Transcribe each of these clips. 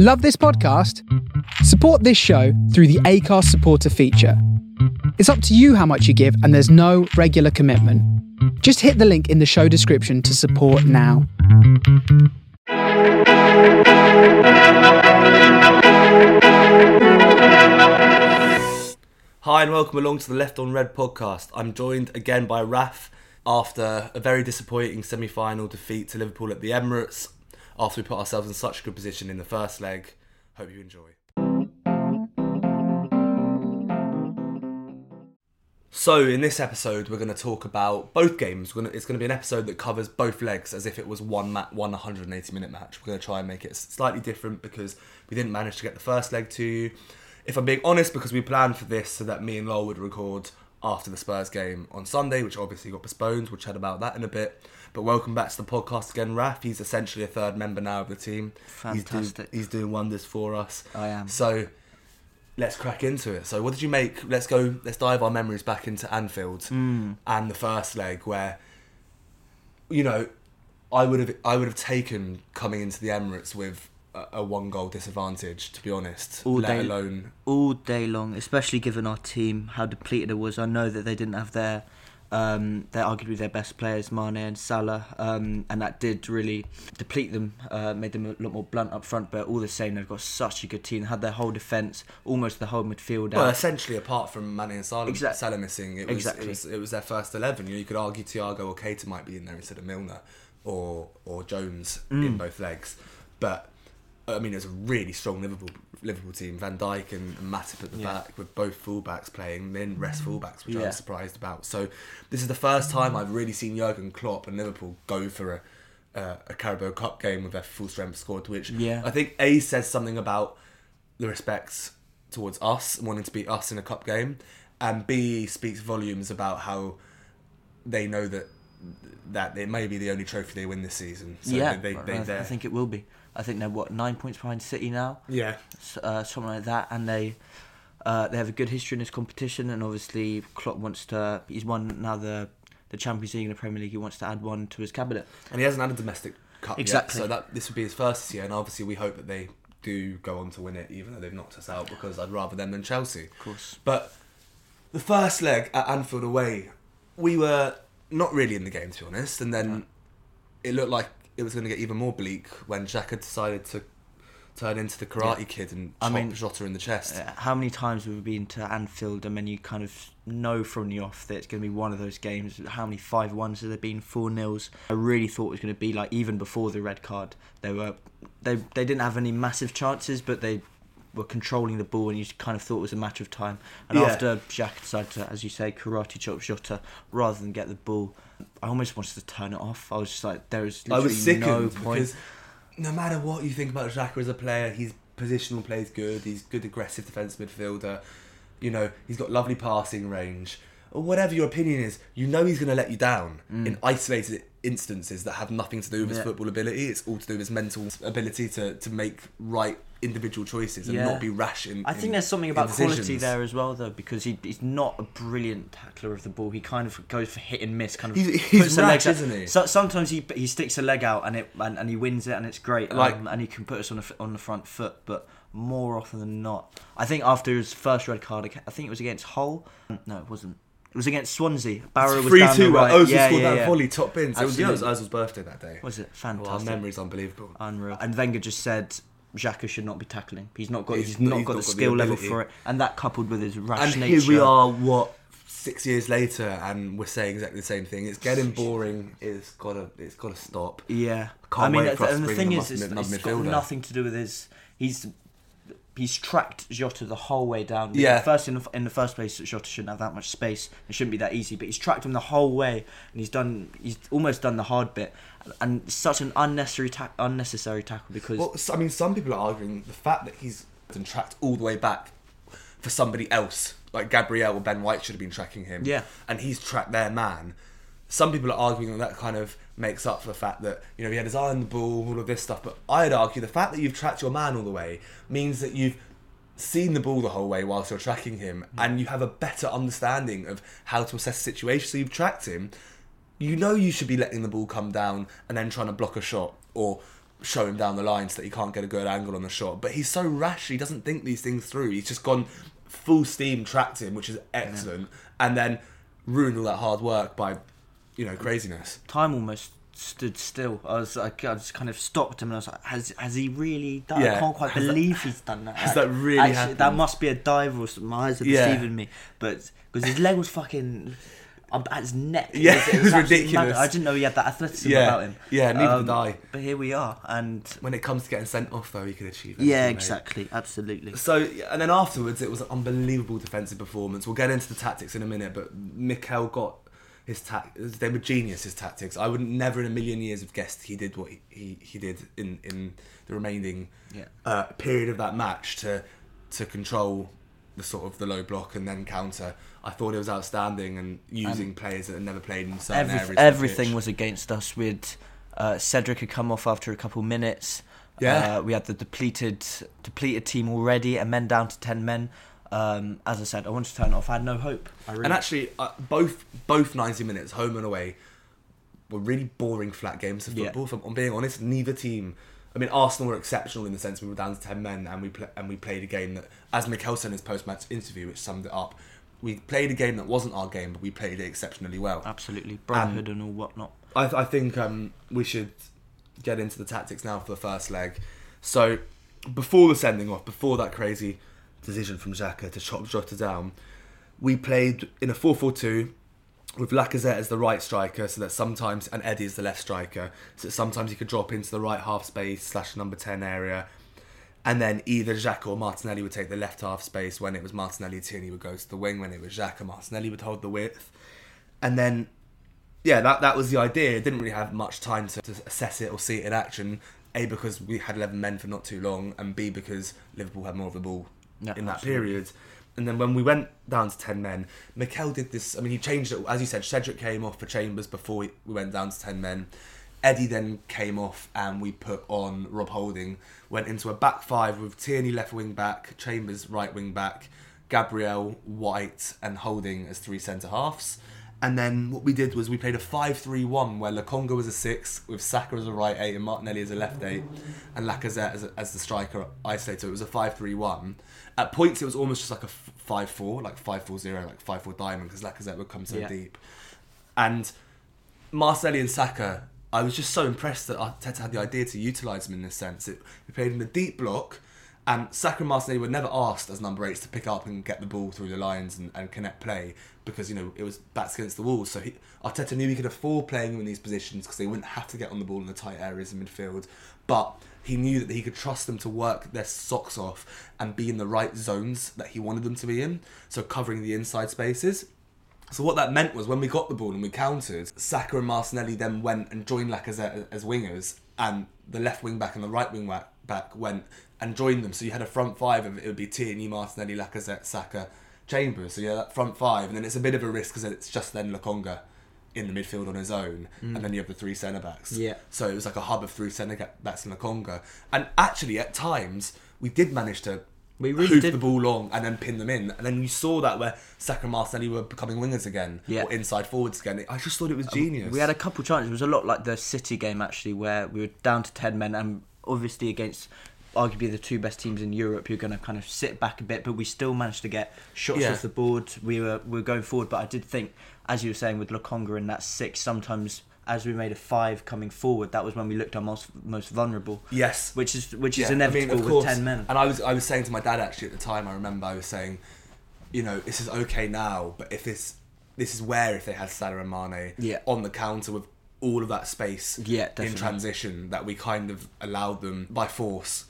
Love this podcast? Support this show through the Acast supporter feature. It's up to you how much you give, and there's no regular commitment. Just hit the link in the show description to support now. Hi and welcome along to the Left on Red podcast. I'm joined again by Raf after a very disappointing semi-final defeat to Liverpool at the Emirates. After we put ourselves in such a good position in the first leg, hope you enjoy. So in this episode, we're going to talk about both games. Gonna, it's going to be an episode that covers both legs as if it was one ma- one 180 minute match. We're going to try and make it slightly different because we didn't manage to get the first leg to you if I'm being honest, because we planned for this so that me and Lowell would record after the Spurs game on Sunday, which obviously got postponed. We'll chat about that in a bit. But welcome back to the podcast again, Raf. He's essentially a third member now of the team. Fantastic. He's, do, he's doing wonders for us. I am. So let's crack into it. So what did you make? Let's go. Let's dive our memories back into Anfield Hmm. and the first leg, where you know I would have I would have taken coming into the Emirates with a, a one goal disadvantage. To be honest, All let day- alone all day long, especially given our team how depleted it was. I know that they didn't have their, um, they're arguably their best players, Mane and Salah, um, and that did really deplete them, uh, made them a lot more blunt up front. But all the same, they've got such a good team. Had their whole defence, almost the whole midfield Well, out. essentially, apart from Mane and Salah, Exact- Salah missing, it was, Exactly. it was it was their first eleven. You know, you could argue Thiago or Keita might be in there instead of Milner or or Jones Mm. in both legs, but I mean, it was a really strong Liverpool Liverpool team. Van Dijk and, Matip at the Yeah. back with both fullbacks playing, then rest fullbacks, which I Yeah. was surprised about. So this is the first time I've really seen Jurgen Klopp and Liverpool go for a. Uh, a Carabao Cup game with their full strength squad, which Yeah. I think A says something about the respects towards us wanting to beat us in a cup game, and B speaks volumes about how they know that that it may be the only trophy they win this season. So yeah, they, they, I- they, I, they're- think it will be. I think they're what nine points behind City now. yeah, uh, something like that, and they uh, they have a good history in this competition. And obviously, Klopp wants to. He's won now the the Champions League and the Premier League. He wants to add one to his cabinet. and he hasn't had a domestic cup Exactly. yet, so that this would be his first this year. And obviously, we hope that they do go on to win it, even though they've knocked us out. Because I'd rather them than Chelsea. Of course. But the first leg at Anfield away, we were not really in the game to be honest, and then it looked like it was going to get even more bleak when Xhaka decided to turn into the Karate Yeah. Kid and I chop mean- Jota in the chest. Uh, how many times have we been to Anfield and then you kind of know from the off that it's going to be one of those games? How many five ones have there been? Four nils. I really thought it was going to be like even before the red card. They were they they didn't have any massive chances, but they were controlling the ball, and you kind of thought it was a matter of time. And Yeah. after Jack decided to, as you say, karate chop Jota rather than get the ball, I almost wanted to turn it off. I was just like, there is I was no point. because no matter what you think about Xhaka as a player, his positional play is good. He's good aggressive defence midfielder. You know, he's got lovely passing range. Or whatever your opinion is, you know he's going to let you down in isolated instances that have nothing to do with his Mm. Yeah. football ability. It's all to do with his mental ability to, to make right individual choices and Yeah. not be rash in. I think in- there's something about quality there as well, though, because he, he's not a brilliant tackler of the ball. He kind of goes for hit and miss, kind of. He's- he's puts rash, isn't he? So, sometimes he he sticks a leg out and it and, and he wins it and it's great, Like- um, and he can put us on the on the front foot. But more often than not, I think after his first red card, I think it was against Hull. No, it wasn't. It was against Swansea. Barrow was Three down two. the right. Ozil yeah, scored yeah, that yeah. volley top bins. It was, yeah, it was Ozil's birthday that day. Was it Well, our fantastic? memory's unbelievable. Unreal. And Wenger just said. Xhaka should not be tackling. He's not got. He's He's, not- he's got not the got the skill level for it, and that coupled with his rash and nature. here we are, what six years later, and we're saying exactly the same thing. It's getting boring. It's gotta, it's gotta stop. Yeah, Can't I mean, and the thing is, it's, it's got nothing to do with his. He's he's tracked Jota the whole way down. Yeah. First in the, in the first place, Jota shouldn't have that much space. It shouldn't be that easy. But he's tracked him the whole way, and he's done. He's almost done the hard bit, and such an unnecessary ta- unnecessary tackle because Well, I mean, some people are arguing the fact that he's been tracked all the way back for somebody else, like Gabriel or Ben White, should have been tracking him. Yeah. and he's tracked their man. Some people are arguing that that kind of makes up for the fact that you know he had his eye on the ball, all of this stuff. But I'd argue the fact that you've tracked your man all the way means that you've seen the ball the whole way whilst you're tracking him, and you have a better understanding of how to assess the situation. So you've tracked him. You know you should be letting the ball come down and then trying to block a shot or show him down the line so that he can't get a good angle on the shot. But he's so rash; he doesn't think these things through. He's just gone full steam, tracked him, which is excellent, and then ruined all that hard work by, you know, craziness. Time almost stood still. I was like, I just kind of stopped him and I was like, has has he really done? Yeah. I can't quite Has that- believe he's done that. has that really Actually, That must be a dive or something. My eyes are Yeah. deceiving me, but because his leg was fucking. um, At his neck, Yeah, it was absolutely ridiculous. mad. I didn't know he had that athleticism Yeah. about him. Um, Yeah, neither did I. But here we are, and When it comes to getting sent off, though, he could achieve. yeah, anything, mate. exactly, absolutely. So, and then afterwards, it was an unbelievable defensive performance. We'll get into the tactics in a minute, but Mikel got his tac. They were genius. His tactics. I would never in a million years have guessed he did what he, he, he did in in the remaining Yeah. uh, period of that match to to control the sort of the low block and then counter. I thought it was outstanding and using players that had never played in certain Every, areas. everything was against us. With uh, Cedric had come off after a couple minutes. Yeah. Uh, we had the depleted depleted team already, and men down to ten men. Um, as I said, I wanted to turn it off. I had no hope. I really, And actually, uh, both both ninety minutes, home and away, were really boring flat games of Yeah. football. If I'm, being honest, neither team. I mean, Arsenal were exceptional in the sense we were down to ten men and we pl- and we played a game that, as Mikel said in his post match interview, which summed it up, we played a game that wasn't our game, but we played it exceptionally well. absolutely brotherhood and all whatnot. I, I think um, we should get into the tactics now for the first leg. So, before the sending off, before that crazy decision from Xhaka to chop Jota down, we played in a 4 4 2 with Lacazette as the right striker, so that sometimes, and Eddie as the left striker, so that sometimes he could drop into the right half space slash number 10 area. And then either Xhaka or Martinelli would take the left half space. When it was Martinelli, Tierney would go to the wing. When it was Xhaka, Martinelli would hold the width. And then yeah, that that was the idea. Didn't really have much time to, to assess it or see it in action. A because we had eleven men for not too long, and B because Liverpool had more of the ball Yeah, in that absolutely. period. And then when we went down to ten men, Mikel did this. I mean, he changed it as you said. Cedric came off for Chambers before we, we went down to ten men. Eddie then came off, and we put on Rob Holding. Went into a back five with Tierney left wing back, Chambers right wing back, Gabriel White, and Holding as three centre halves. And then what we did was we played a 5-3-1 where Lokonga was a six, with Saka as a right eight and Martinelli as a left eight, and Lacazette as, a, as the striker. So it was a 5-3-1. At points it was almost just like a 5-4, like 5-4-0, like 5-4 diamond, because Lacazette would come so Yeah. deep. And Martinelli and Saka, I was just so impressed that Arteta had the idea to utilise them in this sense. It, we played in the deep block, and Saka and Martinelli were never asked as number eights to pick up and get the ball through the lines and, and connect play because you know it was backs against the walls. So he, Arteta knew he could afford playing them in these positions because they wouldn't have to get on the ball in the tight areas in midfield. But he knew that he could trust them to work their socks off and be in the right zones that he wanted them to be in. So covering the inside spaces. So what that meant was when we got the ball and we countered, Saka and Martinelli then went and joined Lacazette as wingers, and the left wing back and the right wing back went and joined them. So you had a front five of it would be Tierney, Martinelli, Lacazette, Saka, Chambers. So yeah, that front five, and then it's a bit of a risk because it's just then Lokonga in the midfield on his own, mm. and then you have the three centre backs. Yeah. So it was like a hub of three centre backs in Lokonga, and actually at times we did manage to. We really hoof did. the ball long and then pin them in, and then you saw that where Saka and Martinelli were becoming wingers again, Yeah. or inside forwards again. I just thought it was um, genius. We had a couple chances. It was a lot like the City game actually, where we were down to ten men, and obviously against arguably the two best teams in Europe, you're going to kind of sit back a bit, but we still managed to get shots Yeah. off the board. We were we were going forward, but I did think, as you were saying with Lokonga in that six, sometimes as we made a five coming forward, that was when we looked our most most vulnerable. yes, Which is which is Yeah, I mean, inevitable with ten men. And I was I was saying to my dad actually at the time. I remember I was saying, you know, this is okay now, but if this this is where if they had Salah and Mane Yeah. on the counter with all of that space Yeah, in transition that we kind of allowed them by force,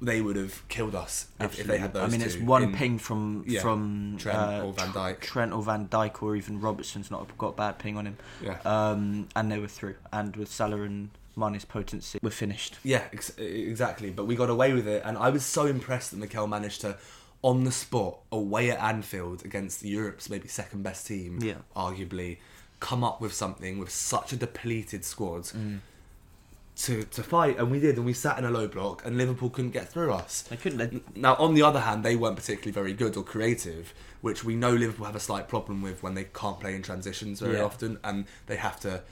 they would have killed us if, if they had those. I mean, it's one in- ping from Yeah, from Trent uh, or Van Dijk. Trent or Van Dijk or even Robertson's not got a bad ping on him. Yeah. Um, and they were through. And with Salah and Mane's potency, we're finished. Yeah, ex- exactly. But we got away with it, and I was so impressed that Mikel managed to, on the spot, away at Anfield against Europe's maybe second best team, Yeah. arguably, come up with something with such a depleted squad Mm. To to fight, and we did, and we sat in a low block, and Liverpool couldn't get through us. They couldn't. They, Now, on the other hand, they weren't particularly very good or creative, which we know Liverpool have a slight problem with when they can't play in transitions very Yeah. often, and they have to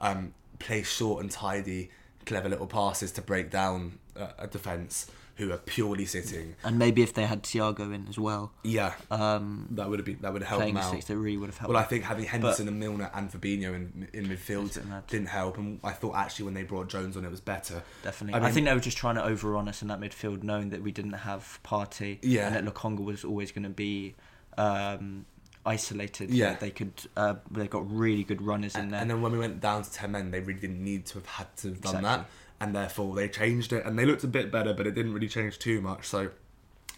um, play short and tidy, clever little passes to break down uh, a defence who are purely sitting. And maybe if they had Thiago in as well, Yeah, um, that would have been that would help playing them out. six, that really would have helped. Well, I think having Henderson and Milner and Fabinho in, in midfield Makes it mad. didn't help, and I thought actually when they brought Jones on, it was better. Definitely. I I, think they were just trying to overrun us in that midfield, knowing that we didn't have Partey Yeah. and that Lokonga was always going to be um, isolated. Yeah. They could. Uh, they got really good runners in there. and then when we went down to ten men, they really didn't need to have had to have done Exactly. that, and therefore they changed it, and they looked a bit better, but it didn't really change too much. So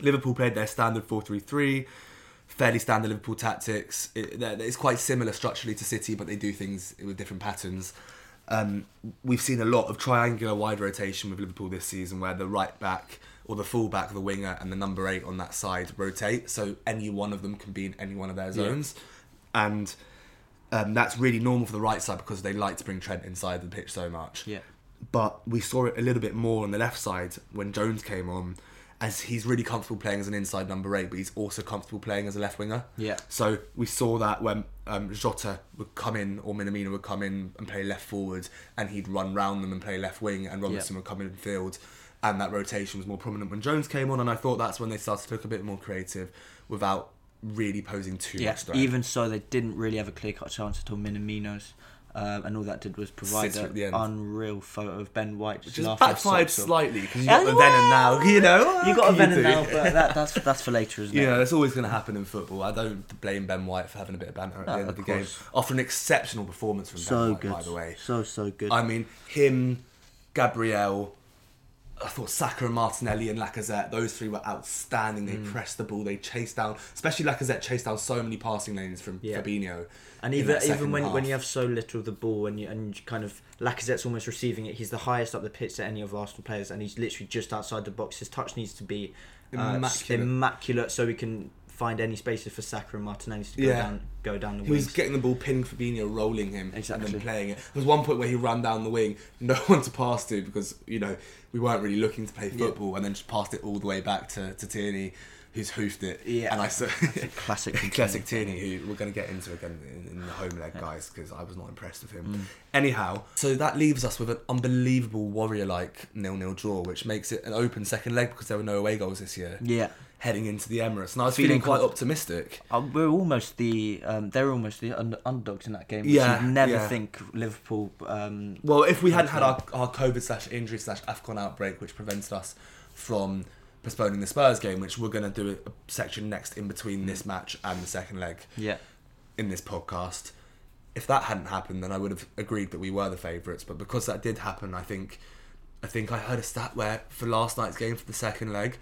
Liverpool played their standard four-three-three, fairly standard Liverpool tactics. It, it's quite similar structurally to City, but they do things with different patterns. Um, we've seen a lot of triangular wide rotation with Liverpool this season, where the right back or the full back, the winger, and the number eight on that side rotate. So any one of them can be in any one of their zones, and um, that's really normal for the right side because they like to bring Trent inside the pitch so much. Yeah. But we saw it a little bit more on the left side when Jones came on, as he's really comfortable playing as an inside number eight, but he's also comfortable playing as a left winger. Yeah. So we saw that when um, Jota would come in or Minamino would come in and play left forward, and he'd run round them and play left wing, and Robertson would come in field, and that rotation was more prominent when Jones came on, and I thought that's when they started to look a bit more creative without really posing too Yeah. much threat. Even so, they didn't really have a clear cut chance until Minamino's. Um, and all that did was provide Sitter at the an unreal photo of Ben White just, his backfired slightly because you got the then and now, you know. You got a What and now, but that, that's that's for later, isn't it? Yeah, that's always going to happen in football. I don't blame Ben White for having a bit of banter at No, the end of of the game. course. After an exceptional performance from Ben White, good. by the way. So so good. I mean, him, Gabriel, I thought Saka and Martinelli and Lacazette, those three were outstanding. They Mm. pressed the ball, they chased down, especially Lacazette chased down so many passing lanes from Yeah. Fabinho. And even even when, when you have so little of the ball and you and kind of Lacazette's almost receiving it, he's the highest up the pitch to any of Arsenal players, and he's literally just outside the box. His touch needs to be uh, Immaculate. immaculate, so we can find any spaces for Saka and Martinelli to go Yeah. down go down the He was getting the ball pinned Fabinho, rolling him, exactly. and then playing it. There was one point where he ran down the wing, no one to pass to because you know we weren't really looking to play football, and then just passed it all the way back to to Tierney, who's hoofed it. Yeah. and I saw classic classic Tierney, who we're going to get into again in, in the home leg, guys, because I was not impressed with him. Mm. Anyhow, so that leaves us with an unbelievable warrior-like nil-nil draw, which makes it an open second leg because there were no away goals this year. Yeah. Heading into the Emirates, and I was Feeling feeling quite optimistic. Uh, we're almost the um, they're almost the under- underdogs in that game. Yeah, you'd never yeah. think Liverpool. Um, Well, if we hadn't had our, our COVID slash injury slash AFCON outbreak, which prevented us from postponing the Spurs game, which we're going to do a section next in between this match and the second leg yeah, in this podcast. If that hadn't happened, then I would have agreed that we were the favourites. But because that did happen, I think, I think I heard a stat where for last night's game for the second leg,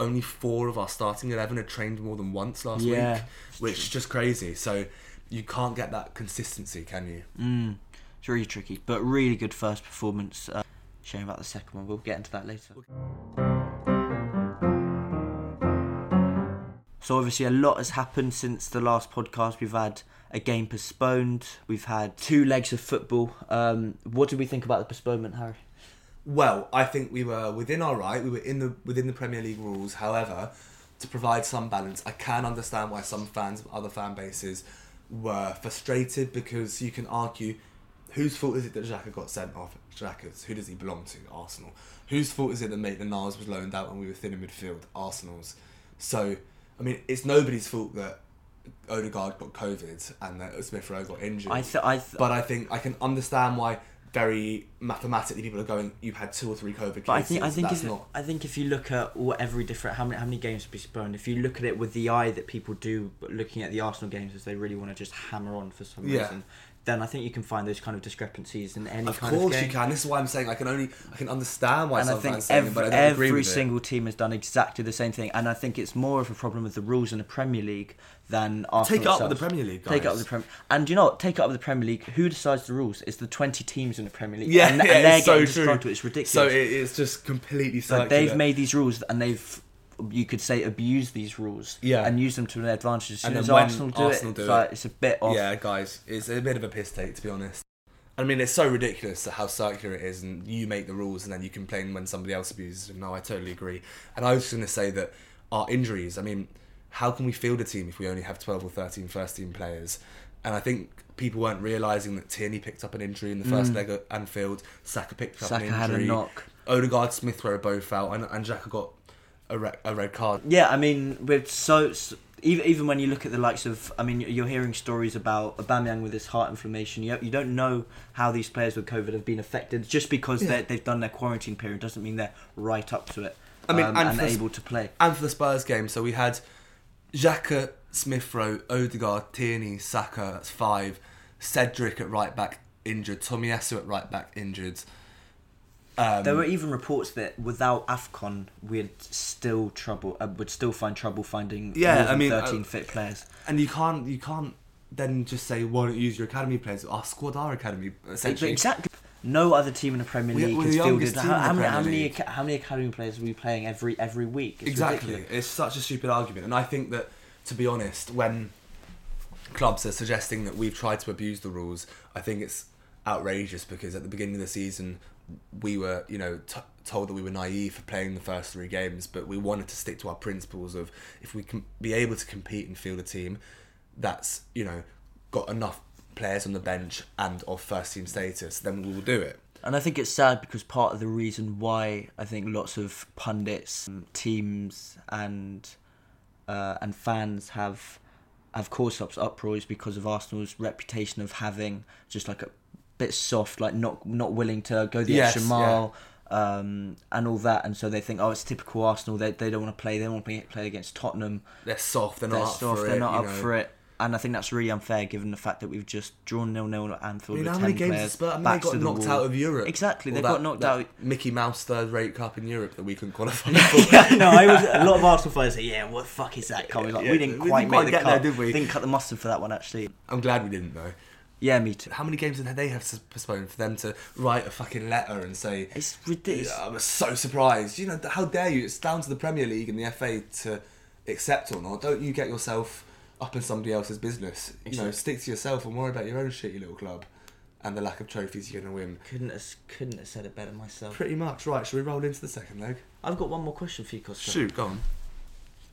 only four of our starting eleven had trained more than once last Yeah, week, which is just crazy. So you can't get that consistency, can you? mm, it's really tricky, but really good first performance. Uh, shame about the second one. We'll get into that later. So obviously a lot has happened since the last podcast. We've had a game postponed. We've had two legs of football. Um, what did we think about the postponement, Harry? Well, I think we were within our right. We were in the within the Premier League rules. However, to provide some balance, I can understand why some fans of other fan bases were frustrated because you can argue whose fault is it that Xhaka got sent off? Xhaka's. Who does he belong to? Arsenal. Whose fault is it that Maitland Niles was loaned out when we were thin in midfield? Arsenal's. So, I mean, it's nobody's fault that Odegaard got COVID and that Smith Rowe got injured. I th- I th- But I think I can understand why very mathematically people are going. You've had two or three COVID cases. But I think I think if not. I think if you look at all, every different how many how many games have been postponed, if you look at it with the eye that people do looking at the Arsenal games as they really want to just hammer on for some Yeah. reason, then I think you can find those kind of discrepancies in any kind Of kind course of game. you can. This is why I'm saying I can only I can understand why and I think but I every, don't agree every with it. single team has done exactly the same thing, and I think it's more of a problem with the rules in the Premier League than Arsenal. Take it up with the Premier League, Take it up with the Premier, and you know what? Take it up with the Premier League. Who decides the rules? It's the twenty teams in the Premier League. Yeah, and, yeah, and they're it's so getting true. It's ridiculous. So it, it's just completely So circular. they've made these rules and they've you could say abused these rules Yeah. and used them to their advantage as soon And then as Arsenal do Arsenal it, do it's, like, it's a bit off Yeah, guys, it's a bit of a piss take to be honest. I mean, it's so ridiculous how circular it is, and you make the rules, and then you complain when somebody else abuses them. No, I totally agree. And I was just going to say that our injuries. I mean, how can we field a team if we only have 12 or 13 first team players? and I think people weren't realizing that Tierney picked up an injury in the first leg at Anfield. Saka picked up Saka an injury. had a knock. Odegaard, Smith were both out, and, and Xhaka got a, re- a red card. Yeah, I mean, with so, so even even when you look at the likes of, I mean, you're hearing stories about Aubameyang with his heart inflammation. You you don't know how these players with COVID have been affected. Just because Yeah. they they've done their quarantine period doesn't mean they're right up to it. I mean, um, and and, able to play. And for the Spurs game, so we had Xhaka, Smith Rowe, Odegaard, Tierney, Saka, that's five. Cedric at right back injured. Tomiyasu at right back injured. Um, There were even reports that without Afcon, we'd still trouble, uh, would still find trouble finding Yeah, more than I mean, uh, thirteen fit players. and you can't you can't then just say why don't you use your academy players? Our squad are academy essentially. Exactly. No other team in the Premier We- League we're has fielded. youngest How, how many, how many, how many academy players are we playing every every week? It's exactly. ridiculous. It's such a stupid argument, and I think that to be honest, when clubs are suggesting that we've tried to abuse the rules, I think it's outrageous because at the beginning of the season we were, you know, t- told that we were naive for playing the first three games, but we wanted to stick to our principles of if we can be able to compete and field a team that's, you know, got enough players on the bench and of first team status, then we will do it. And I think it's sad because part of the reason why I think lots of pundits, teams, and uh, and fans have have caused up uproar is because of Arsenal's reputation of having just like a bit soft, like not not willing to go the Yes, extra mile. Um, and all that, and so they think, oh, it's typical Arsenal. They, they don't want to play. They don't want to play, against Tottenham. They're soft, they're not They're up soft. They're it. not up know. for it. And I think that's really unfair, given the fact that we've just drawn nil nil at I Anfield mean, with how many games players. Spurs? I mean, they got the knocked wall. out of Europe. Exactly, they got knocked out. Mickey Mouse third rate cup in Europe that we couldn't qualify for. yeah, no, I was a lot of Arsenal fans say, "Yeah, what the fuck is that coming?" Like, Yeah, we didn't we quite didn't make quite the cut. there, did we? Didn't cut the mustard for that one, actually. I'm glad we didn't though. Yeah, me too. How many games did they have to postpone for them to write a fucking letter and say, It's ridiculous. "Yeah, "I was so surprised"? You know, how dare you? It's down to the Premier League and the FA to accept or not. Don't you get yourself up in somebody else's business? You know, stick to yourself and worry about your own shitty little club and the lack of trophies you're gonna win. Couldn't have, couldn't have said it better myself. Pretty much right. Should we roll into the second leg? I've got one more question for you, Costa. Shoot, go on.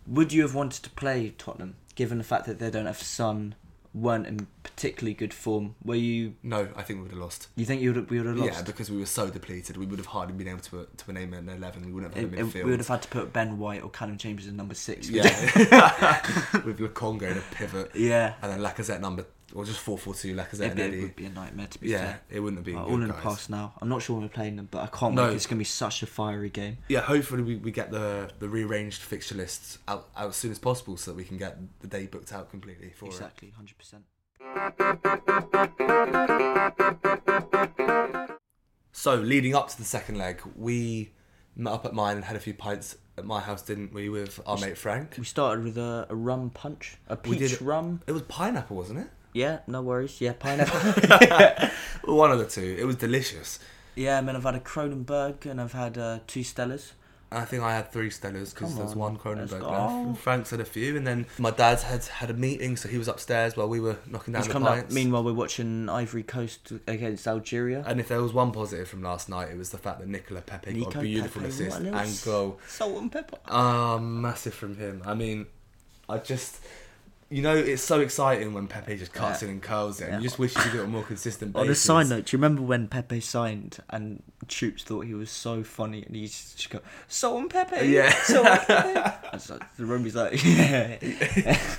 Would you have wanted to play Tottenham, given the fact that they don't have Son, weren't in particularly good form? Were you? No, I think we would have lost. You think you would have, we would have lost? Yeah, because we were so depleted, we would have hardly been able to to name an eleven. We wouldn't have It- had a midfield. we would have had to put Ben White or Callum Chambers in number six. yeah, with Lokonga in a pivot, yeah. and then Lacazette number, or just four four two Lacazette It'd and be, it would be a nightmare to be Yeah, fair. it wouldn't have been Uh, all in the guys. past now. I'm not sure when we're playing them, but I can't No. wait. It's going to be such a fiery game. Yeah, hopefully we, we get the the rearranged fixture lists out, out as soon as possible so that we can get the day booked out completely for it. Exactly, hundred percent. So leading up to the second leg, we met up at mine and had a few pints at my house, didn't we, with our mate Frank? We started with a, a rum punch, a We peach did rum. It was pineapple, wasn't it? Yeah, no worries. Yeah, pineapple. One of the two. It was delicious. yeah, I mean, I've had a Kronenbourg and I've had uh, two Stellas. I think I had three Stellas because there's on, one Kronenbourg left. And Frank's had a few, and then my dad's had had a meeting, so he was upstairs while we were knocking down He's the come up. Meanwhile, we're watching Ivory Coast against Algeria. And if there was one positive from last night, it was the fact that Nicola Pepe got a beautiful Pepe, assist and goal. Salt and pepper. Ah, massive from him. I mean, I just, you know, it's so exciting when Pepe just cuts Yeah. in and curls it. And Yeah. you just wish you could do it on more consistent basis. On a side note, do you remember when Pepe signed and Troopz thought he was so funny and he just go salt and pepper? Uh, yeah. Salt and pepper. And so the roomie's like, yeah.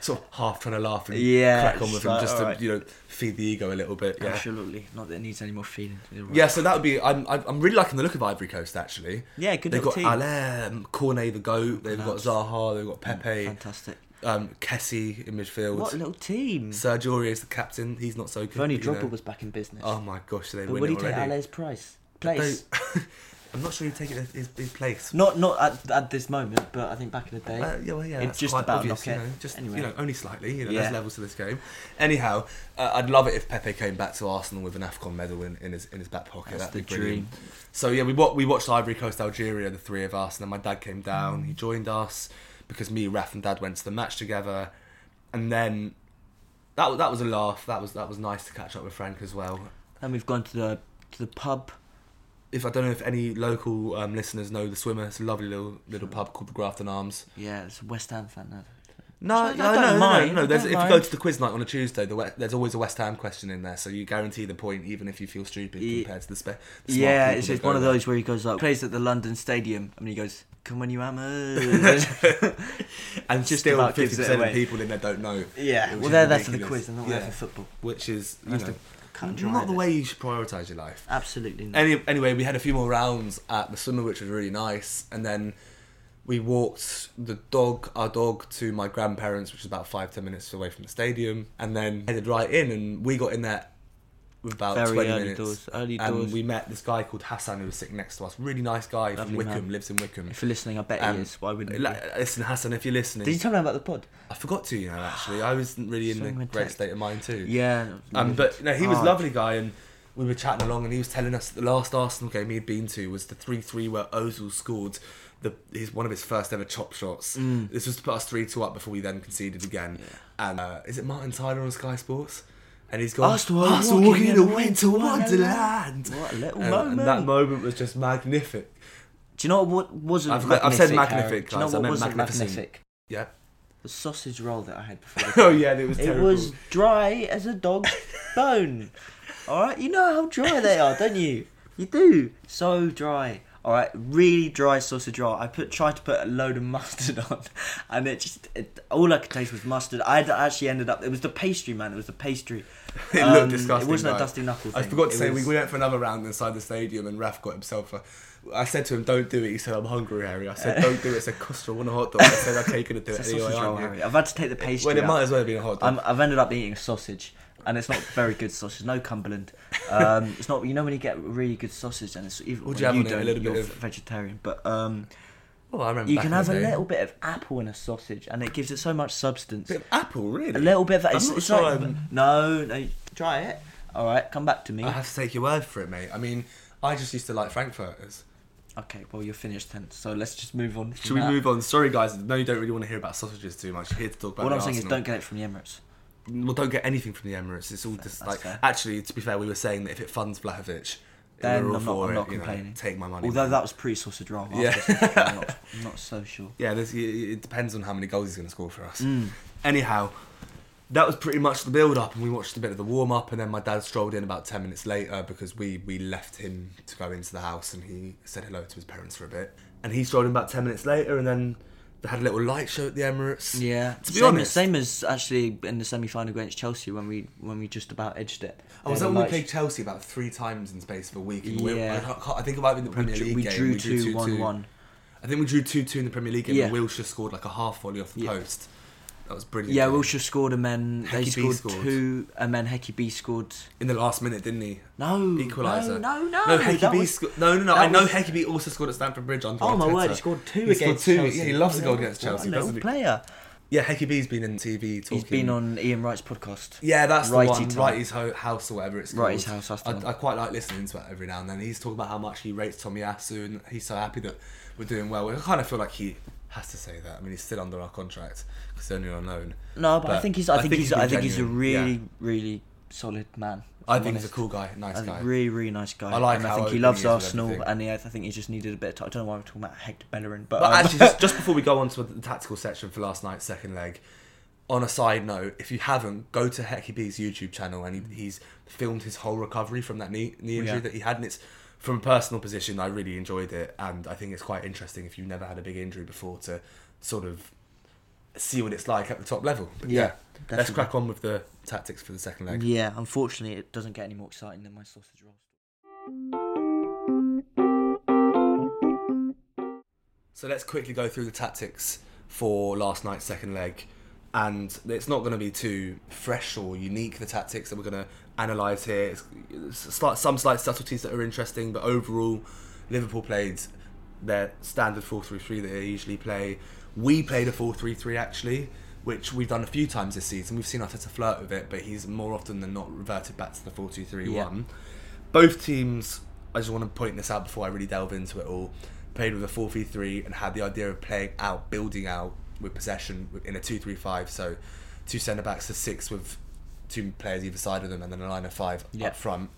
sort of half trying to laugh and Yeah, crack on with him like, just to alright. you know feed the ego a little bit. Yeah. Absolutely. Not that it needs any more feeding. Right. Yeah, so that would be. I'm, I'm I'm really liking the look of Ivory Coast actually. Yeah, good They've got team. Alain, Cornet the goat. They've got Zaha. They've got Pepe. Fantastic. Um, Kessie in midfield. What a little team. Sergio Aurier is the captain. He's not so good. if only but, you know. was back in business. Oh my gosh, they but win would he take already. Alain's price? Place? I'm not sure he'd take it his, his place. Not not at, at this moment, but I think back in the day. Uh, yeah, well, yeah, It's just about obvious, you know, just Anyway. you know, only slightly. You know, Yeah. there's levels to this game. Anyhow, uh, I'd love it if Pepe came back to Arsenal with an Afcon medal in, in his in his back pocket. That's That'd the be brilliant. dream. So yeah, we we watched Ivory Coast Algeria, the three of us, and then my dad came down. He joined us because me, Raf, and Dad went to the match together, and then that was that was a laugh. That was that was nice to catch up with Frank as well. And we've gone to the to the pub. If I don't know if any local um, listeners know the Swimmer, it's a lovely little little pub called the Grafton Arms. Yeah, it's a West Ham fan. No, no, no, no, mind, no. There's, if you go to the quiz night on a Tuesday, the, there's always a West Ham question in there, so you guarantee the point, even if you feel stupid Ye- compared to the, spe- the Yeah, it's just one of those where he goes like plays at the London Stadium and he goes, "Come on, you hammers." and just still about fifty gives it percent of people in there don't know. yeah, well they're there for the quiz and not Yeah. there for football. which is you know, not the way you should prioritize your life. Absolutely not. Any, anyway, we had a few more rounds at the swimmer, which was really nice, and then we walked the dog, our dog, to my grandparents, which is about five ten minutes away from the stadium, and then headed right in, and we got in there with about Very twenty early minutes, doors, early and doors. we met this guy called Hassan who was sitting next to us. Really nice guy from Wickham, man. lives in Wickham. if you're listening, I bet Um, he is. Why wouldn't Listen, Hassan, if you're listening, Did you tell me about the pod? I forgot to, you know, actually. I wasn't really in a great text. state of mind too. Yeah. Um, but no, he was a Hard. lovely guy, and we were chatting along, and he was telling us that the last Arsenal game he had been to was the three-three where Ozil scored the his one of his first ever chop shots. Mm. This was to put us three-two up before we then conceded again. And uh, is it Martin Tyler on Sky Sports? And he's gone. Arsenal are walking in a winter wonderland. What a little And, moment. and that moment was just magnificent. Do you know what wasn't I've I've said magnificent. Do you know guys, I what meant wasn't magnificent. magnific? Yeah. The sausage roll that I had before. Oh yeah, it was It was dry as a dog's bone. All right, you know how dry they are, don't you? You do. So dry. All right, really dry sausage roll. I put tried to put a load of mustard on, and it just it, all I could taste was mustard. I actually ended up. It was the pastry, man. It was the pastry. It Um, looked disgusting. It wasn't a dusty knuckle. Thing. I forgot to It say was- we went for another round inside the stadium, and Raf got himself a. I said to him, "Don't do it." He said, "I'm hungry, Harry." I said, "Don't do it." I said, "Costa, I want a hot dog." I said, "Okay, you're gonna do it anyway, roll. Harry. I've had to take the pastry. Well, it out. might as well have been a hot dog. I'm, I've ended up eating a sausage, and it's not very good sausage. No Cumberland. Um, it's not. You know when you get really good sausage, and it's even well, you you it? Don't. little you're bit of- vegetarian, but um, oh, I remember. you can have a little bit of apple in a sausage, and it gives it so much substance. bit of apple, really. A little bit of I'm it's, not it's sure like I'm- no, no. Try it. All right, come back to me. I have to take your word for it, mate. I mean, I just used to like frankfurters. Okay, well you're finished then. So let's just move on. Should we move on? Sorry, guys. No, you don't really want to hear about sausages too much. You're here to talk about. What I'm saying is, don't get it from the Emirates. Well, don't get anything from the Emirates. It's all just that's like. fair. Actually, to be fair, we were saying that if it funds Vlahovic, Then we're all I'm not- for I'm it, not you know, complaining. take my money. Although man. that was pre sausage roll. Yeah. I'm, not, I'm not so sure. Yeah, there's, it it depends on how many goals he's going to score for us. Mm. Anyhow, that was pretty much the build up, and we watched a bit of the warm up, and then my dad strolled in about 10 minutes later because we, we left him to go into the house and he said hello to his parents for a bit. And he strolled in about 10 minutes later, and then they had a little light show at the Emirates. Yeah, To be same, honest- same as actually in the semi final against Chelsea when we when we just about edged it. I was that when we played Chelsea about three times in space of a week. And we- Yeah. I, can't- I think it might have been the Premier we, League we game. drew we drew 2 1 2-2. 1. I think we drew 2 2 in the Premier League game, Yeah. and Wilshere scored like a half volley off the Yeah. post. That was brilliant. Yeah. Wilshere scored and then they Hecky B scored, scored. two, and then Hecky B scored. In the last minute, didn't he? No, Equaliser. No, no, no. No, Hecky B was- sco- No, no, no. I know was- Hecky B also scored at Stamford Bridge under Oh my Arteta. word, he scored two He scored against two. Chelsea. Yeah, he loves to go against what a Chelsea, little player. Yeah, Hecky B's been in TV talking. He's been on Ian Wright's podcast. Yeah, that's Righty the one. Time. Righty's ho- house or whatever it's called. Righty's House, I. I quite like listening to it every now and then. He's talking about how much he rates Tomiyasu and he's so happy that we're doing well. I kind of feel like he has to say that. I mean, he's still under our contract because he's only on loan. No, but, I think he's. I, I think, think he's. he's I think he's a really, yeah. really solid man. I think he's a cool guy, nice guy. really, really nice guy. I like and I think he loves he Arsenal, and yeah, I think he just needed a bit. Of time. I don't know why we're talking about Hector Bellerin, but, But um, actually, just, just before we go on to the tactical section for last night's second leg, on a side note, if you haven't, go to Hecky B's YouTube channel and he, he's filmed his whole recovery from that knee, knee injury Yeah. that he had. And it's from a personal position, I really enjoyed it. And I think it's quite interesting if you've never had a big injury before to sort of see what it's like at the top level. But Yeah, yeah, let's crack on with the tactics for the second leg. yeah, unfortunately, it doesn't get any more exciting than my sausage rolls. So let's quickly go through the tactics for last night's second leg. And it's not going to be too fresh or unique, the tactics that we're going to analyse here. It's, it's some slight subtleties that are interesting, but overall, Liverpool played their standard 4 3 3 that they usually play. We played a 4 3 3 actually, which we've done a few times this season. We've seen Arteta flirt with it, but he's more often than not reverted back to the 4 2 3 Yeah. 1. Both teams, I just want to point this out before I really delve into it all, played with a 4 3 3 and had the idea of playing out, building out with possession in a 2 3 5. So two centre backs to six with two players either side of them and then a line of five Yeah. up front.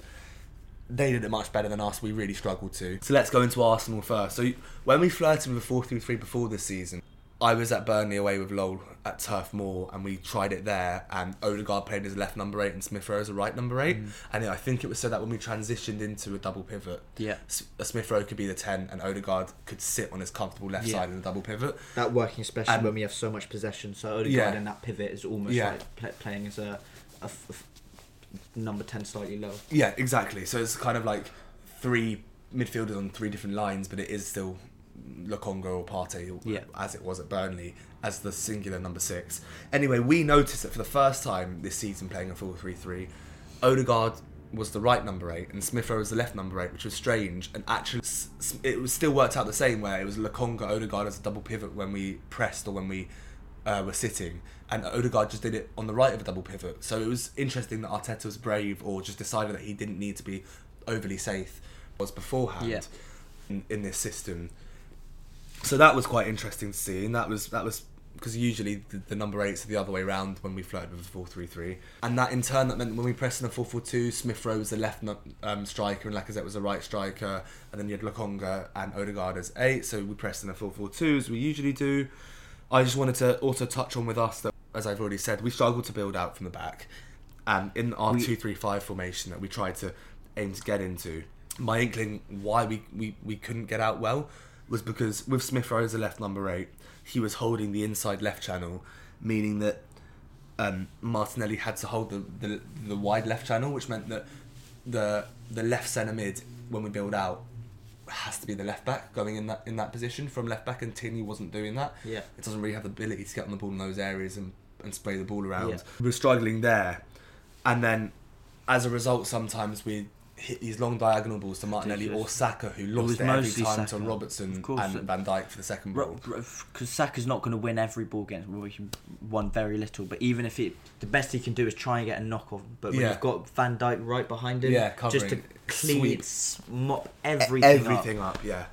They did it much better than us. We really struggled to. So let's go into Arsenal first. So when we flirted with a 4 3 3 before this season, I was at Burnley away with Lowell at Turf Moor, and we tried it there. And Odegaard played as left number eight, and Smith Rowe as a right number eight. Mm. And I think it was so that when we transitioned into a double pivot, Yeah. S- Smith Rowe could be the ten, and Odegaard could sit on his comfortable left Yeah. side in the double pivot. That working especially And- when we have so much possession. So Odegaard Yeah. in that pivot is almost Yeah. like pla playing as a, a f- f- number ten slightly lower. Yeah, exactly. So it's kind of like three midfielders on three different lines, but it is still Lokonga or Partey, Yeah. as it was at Burnley, as the singular number six. Anyway, we noticed that for the first time this season playing a 4 3 3, Odegaard was the right number eight and Smith Rowe was the left number eight, which was strange. And actually, it was still worked out the same way. It was Lokonga, Odegaard as a double pivot when we pressed or when we uh, were sitting, and Odegaard just did it on the right of a double pivot. So it was interesting that Arteta was brave or just decided that he didn't need to be overly safe was beforehand Yeah. in, in this system. So that was quite interesting to see, and that was that was because usually the, the number eights are the other way around when we flirted with the four three three, and that in turn that meant when we pressed in the four four two, Smith Rowe was the left um, striker and Lacazette was the right striker, and then you had Lokonga and Odegaard as eight. So we pressed in the four four two as we usually do. I just wanted to also touch on with us that, as I've already said, we struggled to build out from the back, and in our We- two three five formation that we tried to aim to get into, my inkling why we, we, we couldn't get out well was because with Smith Rowe as a left number eight, he was holding the inside left channel, meaning that um, Martinelli had to hold the, the the wide left channel, which meant that the the left centre mid when we build out has to be the left back going in that in that position from left back, and Tierney wasn't doing that. Yeah. it doesn't really have the ability to get on the ball in those areas and, and spray the ball around. Yeah. We were struggling there, and then as a result, sometimes we hit these long diagonal balls to Martinelli or. Saka, who lost it every time to Robertson and Van Dijk for the second ball. Because Saka's not going to win every ball against. He won very little, but even if it, the best he can do is try and get a knock on. But when Yeah. you've got Van Dijk right behind him, Yeah, just to clean, sweep. mop everything, up. everything up. Yeah.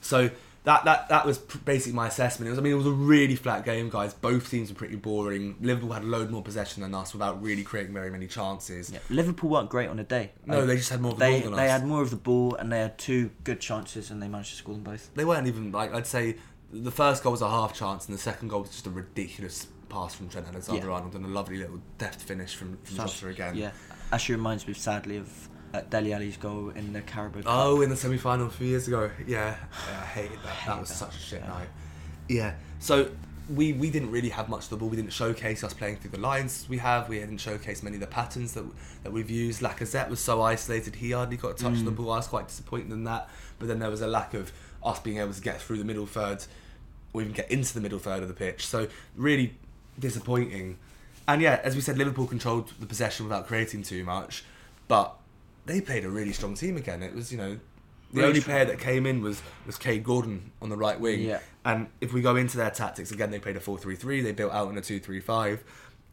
So that that that was basically my assessment. It was I mean it was a really flat game, guys. Both teams were pretty boring. Liverpool had a load more possession than us without really creating very many chances. Yeah. Liverpool weren't great on a day. No, Like, they just had more of the they ball than they us. had more of the ball and they had two good chances and they managed to score them both. They weren't even like I'd say the first goal was a half chance and the second goal was just a ridiculous pass from Trent Alexander-Arnold and a lovely little deft finish from, from Jota again. Yeah, actually reminds me sadly of uh, Dele Alli's goal in the Carabao Cup. Oh, in the semi final a few years ago. Yeah. yeah I hated that. that hate was that. such a shit Yeah. night. Yeah. So we we didn't really have much of the ball. We didn't showcase us playing through the lines we have. We didn't showcase many of the patterns that that we've used. Lacazette was so isolated. He hardly got a touch of the ball. I was quite disappointed in that. But then there was a lack of us being able to get through the middle third or even get into the middle third of the pitch. So really disappointing. And yeah, as we said, Liverpool controlled the possession without creating too much, but they played a really strong team again. It was you know the Really only strong. player that came in was was Kaide Gordon on the right wing. Yeah. And if we go into their tactics again, they played a 4-3-3. They built out in a 2-3-5,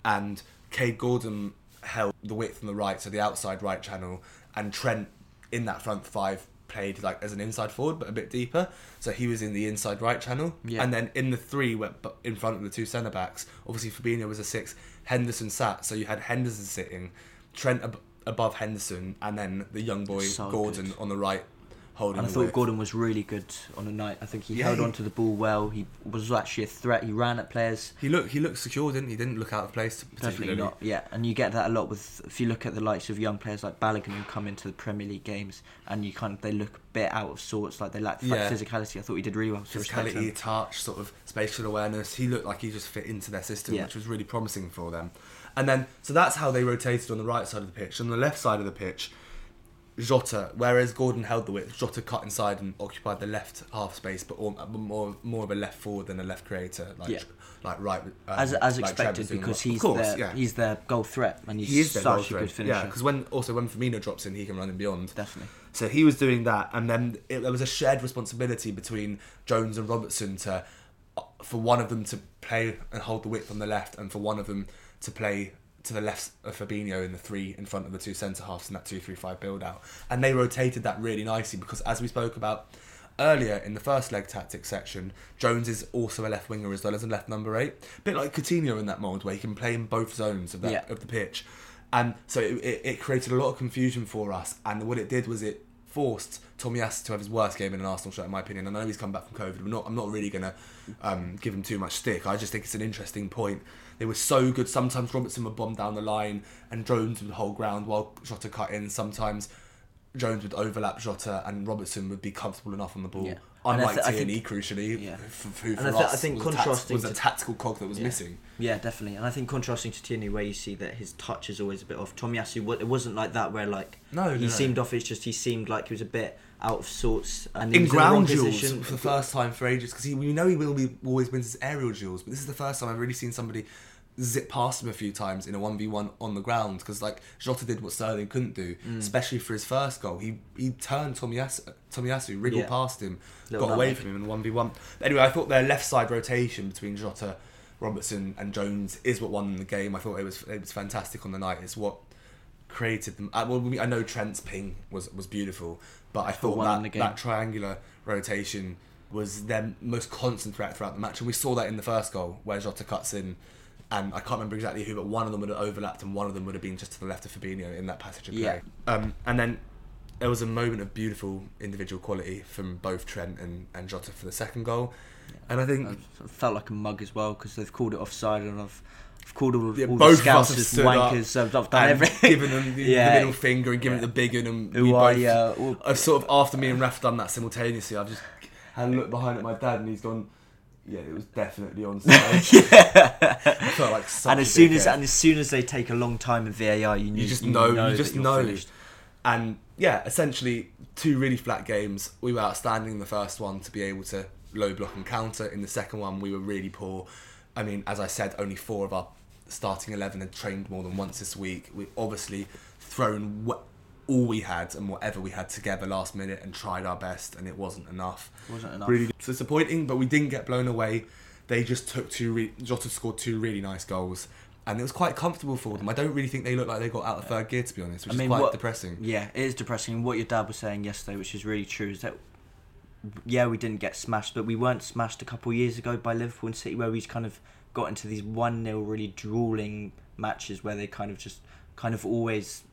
and Kaide Gordon held the width on the right, so the outside right channel, and Trent in that front five played like as an inside forward but a bit deeper so he was in the inside right channel Yeah. and then in the three but in front of the two centre backs obviously Fabinho was a six Henderson sat so you had Henderson sitting Trent ab- above Henderson and then the young boy So Gordon good. on the right holding And I thought width. Gordon was really good on the night. I think he Yeah, held he- on to the ball well. He was actually a threat. He ran at players. He looked he looked secure, didn't he? Didn't look out of place Definitely not. Yeah, and you get that a lot with if you look at the likes of young players like Balogun who come into the Premier League games and you kind of they look a bit out of sorts, like they lack Yeah. physicality. I thought he did really well. So Physicality, touch, sort of spatial awareness. He looked like he just fit into their system, Yeah. which was really promising for them. And then, so that's how they rotated on the right side of the pitch. On the left side of the pitch, Jota, whereas Gordon held the width, Jota cut inside and occupied the left half space, but all, more more of a left forward than a left creator, like Yeah. like right. um, As, as like expected because he's course, their yeah. he's their goal threat and he's he is such a good finisher. Yeah, because when also when Firmino drops in, he can run and beyond. Definitely. So he was doing that, and then it, there was a shared responsibility between Jones and Robertson to, for one of them to play and hold the width on the left, and for one of them to play to the left of Fabinho in the three in front of the two centre halves in that two-three-five build out, and they rotated that really nicely because as we spoke about earlier in the first leg tactics section, Jones is also a left winger as well as a left number eight, a bit like Coutinho in that mould where he can play in both zones of that Yeah. of the pitch. And so it, it, it created a lot of confusion for us. And what it did was it forced Tommy Tomiyasu to have his worst game in an Arsenal shirt, in my opinion. I know he's come back from COVID. We're not, I'm not really going to um, give him too much stick. I just think it's an interesting point. They were so good. Sometimes Robertson would bomb down the line and Jones would hold ground while Jota cut in. Sometimes Jones would overlap Jota and Robertson would be comfortable enough on the ball. Yeah. And I Unlike th- Tierney, think- crucially, Yeah. f- who for And I us I think was, a tact- contrasting was a tactical cog that was Yeah. missing. Yeah, definitely. And I think contrasting to Tierney, where you see that his touch is always a bit off. Tomiyasu, it wasn't like that where like No, he no, seemed off. It's just he seemed like he was a bit out of sorts and in in ground duels position. for the first time for ages because we know he will be always wins his aerial duels, but this is the first time I've really seen somebody zip past him a few times in a one v one on the ground because like Jota did what Sterling couldn't do, Mm. especially for his first goal. He he turned Tomiyasu, Tomiyasu wriggled Yeah. past him, Little got away from him in one v one. Anyway, I thought their left side rotation between Jota, Robertson, and Jones is what won the game. I thought it was it was fantastic on the night. It's what created them. Uh, well, I know Trent's ping was was beautiful, but I thought that that triangular rotation was their most constant threat throughout the match, and we saw that in the first goal where Jota cuts in. And I can't remember exactly who, but one of them would have overlapped, and one of them would have been just to the left of Fabinho in that passage of play. Yeah. Um, and then there was a moment of beautiful individual quality from both Trent and, and Jota for the second goal. And I think I felt like a mug as well because they've called it offside and I've, I've called all, Yeah, all both the scouts as wankers. So I've done everything. given them the, Yeah. the middle finger and given Yeah. it the big one, and we both, all- I've sort of after me and Ref done that simultaneously. I've just had a look behind at my dad, and he's gone. Yeah, it was definitely on stage. I felt like and as soon as head. and as soon as they take a long time in VAR, you, knew, you just know, you that just know. finished. And yeah, essentially two really flat games. We were outstanding in the first one to be able to low block and counter. In the second one, we were really poor. I mean, as I said, only four of our starting eleven had trained more than once this week. We obviously thrown all we had and whatever we had together last minute and tried our best, and it wasn't enough. Wasn't enough. Really disappointing, but we didn't get blown away. They just took two. Re- Jota scored two really nice goals. And it was quite comfortable for them. I don't really think they look like they got out of third gear, to be honest, which I mean, is quite what- depressing. Yeah, it is depressing. What your dad was saying yesterday, which is really true, is that yeah, we didn't get smashed, but we weren't smashed a couple of years ago by Liverpool and City, where we kind of got into these one 0 really drooling matches where they kind of just kind of always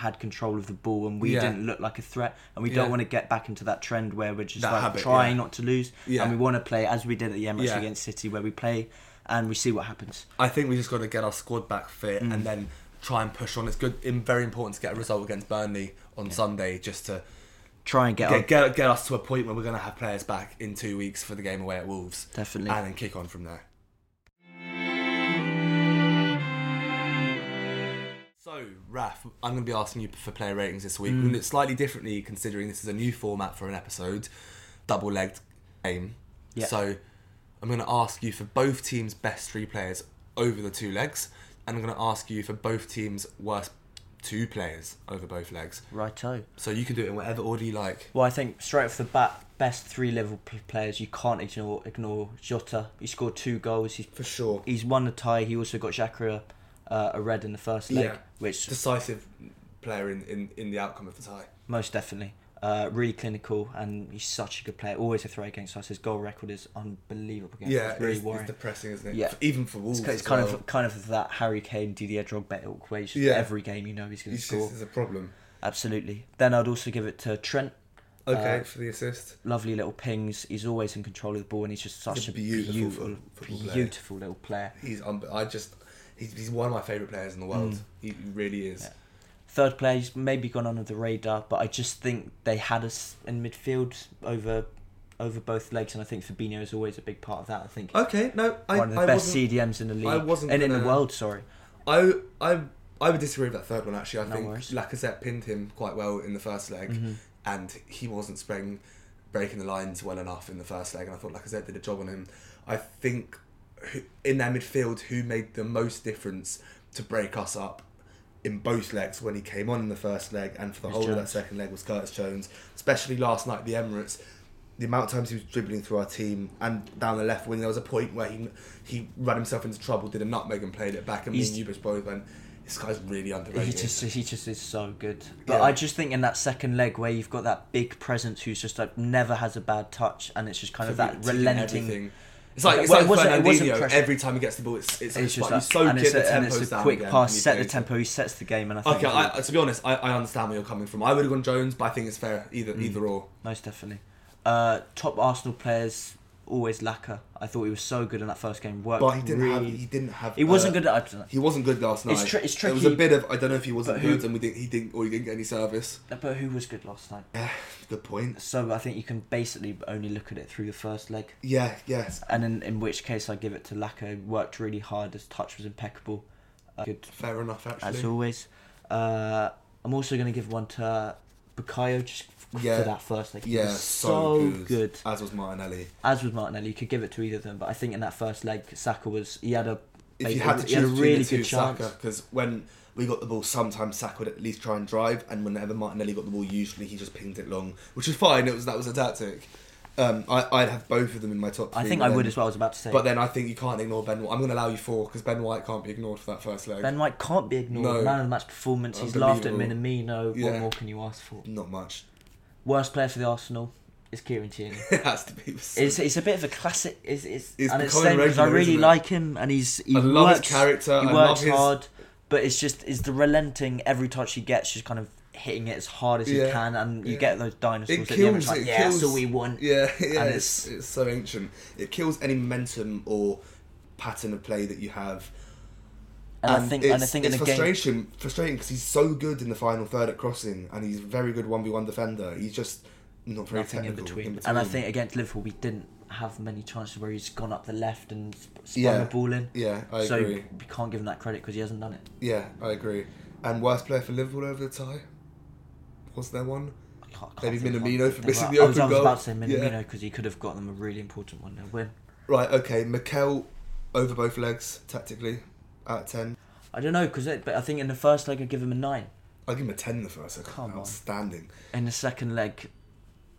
had control of the ball and we Yeah. didn't look like a threat and we Yeah. don't want to get back into that trend where we're just That like habit, trying yeah. not to lose and we want to play as we did at the Emirates against City where we play and we see what happens I think we just got to get our squad back fit Mm. and then try and push on. It's good, very important to get a result against Burnley on Sunday, just to try and get, our, get, get get us to a point where we're going to have players back in two weeks for the game away at Wolves, definitely and then kick on from there. Raf, I'm going to be asking you for player ratings this week. We're gonna do it slightly differently, considering this is a new format for an episode, double-legged game. Yeah. So, I'm going to ask you for both teams' best three players over the two legs, and I'm going to ask you for both teams' worst two players over both legs. righto So you can do it in whatever order you like. Well, I think straight off the bat, best three level players you can't ignore. Ignore Jota. He scored two goals. He's For sure. he's won the tie. He also got Xhaka uh, a red in the first leg, Yeah. Which Decisive player in, in, in the outcome of the tie. most definitely uh, really clinical and he's such a good player. Always a threat against us. His goal record is unbelievable. Against Yeah, it's, really it's worrying. depressing, isn't it? Yeah. Even for Wolves. It's, it's kind well. of kind of that Harry Kane, Didier Drogba where Yeah. every game you know he's going to score. it's a problem. Absolutely. Then I'd also give it to Trent. Okay, Uh, for the assist. lovely little pings. He's always in control of the ball, and he's just such He's a beautiful beautiful, fo- football player. beautiful little player. He's un- I just he's, he's one of my favourite players in the world. Mm. He really is. Yeah. Third player, he's maybe gone under the radar, but I just think they had us in midfield over over both legs, and I think Fabinho is always a big part of that. I think Okay, no, I, one of the I best CDMs in the league, I wasn't and in the world. Sorry, I I I would disagree with that third one actually. I No think worries. Lacazette pinned him quite well in the first leg, Mhm. and he wasn't spraying breaking the lines well enough in the first leg, and I thought Lacazette did a job on him. I think in their midfield, who made the most difference to break us up in both legs when he came on in the first leg and for the whole of that second leg was Curtis Jones, especially last night at the Emirates. The amount of times he was dribbling through our team and down the left wing, there was a point where he he ran himself into trouble, did a nutmeg and played it back, and me and Ubers both went, "This guy's really he underrated." just he just is so good. But Yeah. I just think in that second leg where you've got that big presence who's just like never has a bad touch, and it's just kind of that relenting. everything. It's like it's Well, it like wasn't- it wasn't Fernandinho. pressure. Every time he gets the ball, it's it's, It's just like you that, and it, it's the a, and it's a quick pass, set the tempo. He sets the game, and I think Okay, I, to be honest, I, I understand where you're coming from. I would have gone Jones, but I think it's fair either Mm. either or. most definitely. Uh, top Arsenal players always Laka. I thought he was so good in that first game. Worked But he didn't have. really. He didn't have. He wasn't uh, good at. I don't know. He wasn't good last night. It's tri- it's It was a bit of I don't know if he wasn't who- good and we didn't he didn't or he didn't get any service. But who was good last night? Yeah, good point. So I think you can basically only look at it through the first leg, Yeah, yes, and in, in which case I give it to Laka. Worked really hard. His touch was impeccable. Uh, good fair enough actually. as always. Uh, I'm also going to give one to Bukayo just Yeah. for that first leg. He yeah, was so, so good. good. As was Martinelli. As was Martinelli, you could give it to either of them, but I think in that first leg, Saka was he had a If you had to he had a choose really between the two, good chance. Because when we got the ball, sometimes Saka would at least try and drive, and whenever Martinelli got the ball, usually he just pinged it long, which was fine. It was that was a tactic. Um, I, I'd have both of them in my top. Three, I think I would as well. I was about to say. But then I think you can't ignore Ben. White. I'm going to allow you four because Ben White can't be ignored for that first leg. Ben White can't be ignored. No. Man of the match performance. He's laughed at. Minamino. Yeah. What more can you ask for? Not much. Worst player for the Arsenal is Kieran Tierney. it has to be. It's, it's a bit of a classic. It's, it's, It's and it's same because I really like him and he's he I love his works, character, He I works love his- hard, but it's just is the relenting every touch he gets, just kind of hitting it as hard as he Yeah, can, and you yeah. get those dinosaurs It at the end. It's kills. like, it yeah, kills. that's all we want. Yeah, yeah. And it's, it's- it's so ancient. It kills any momentum or pattern of play that you have. And, I think, it's, and I think in it's a game, frustration, frustrating because he's so good in the final third at crossing, and he's a very good one v one defender. He's just not very nothing in technical. between. And I think against Liverpool, we didn't have many chances where he's gone up the left and sp- spun Yeah. the ball in. yeah, I agree. so agree. we can't give him that credit because he hasn't done it. Yeah, I agree. And worst player for Liverpool over the tie? Was there one? I can't, can't Maybe Minamino for missing were- the I was, I was goal. about to say Minamino because he could have got them a really important one 0 win. Right. Okay. Mikel over both legs tactically at ten. I don't know because but I think in the first leg I give him a nine. I'll give him a ten in the first. leg. Come on. Outstanding. In the second leg,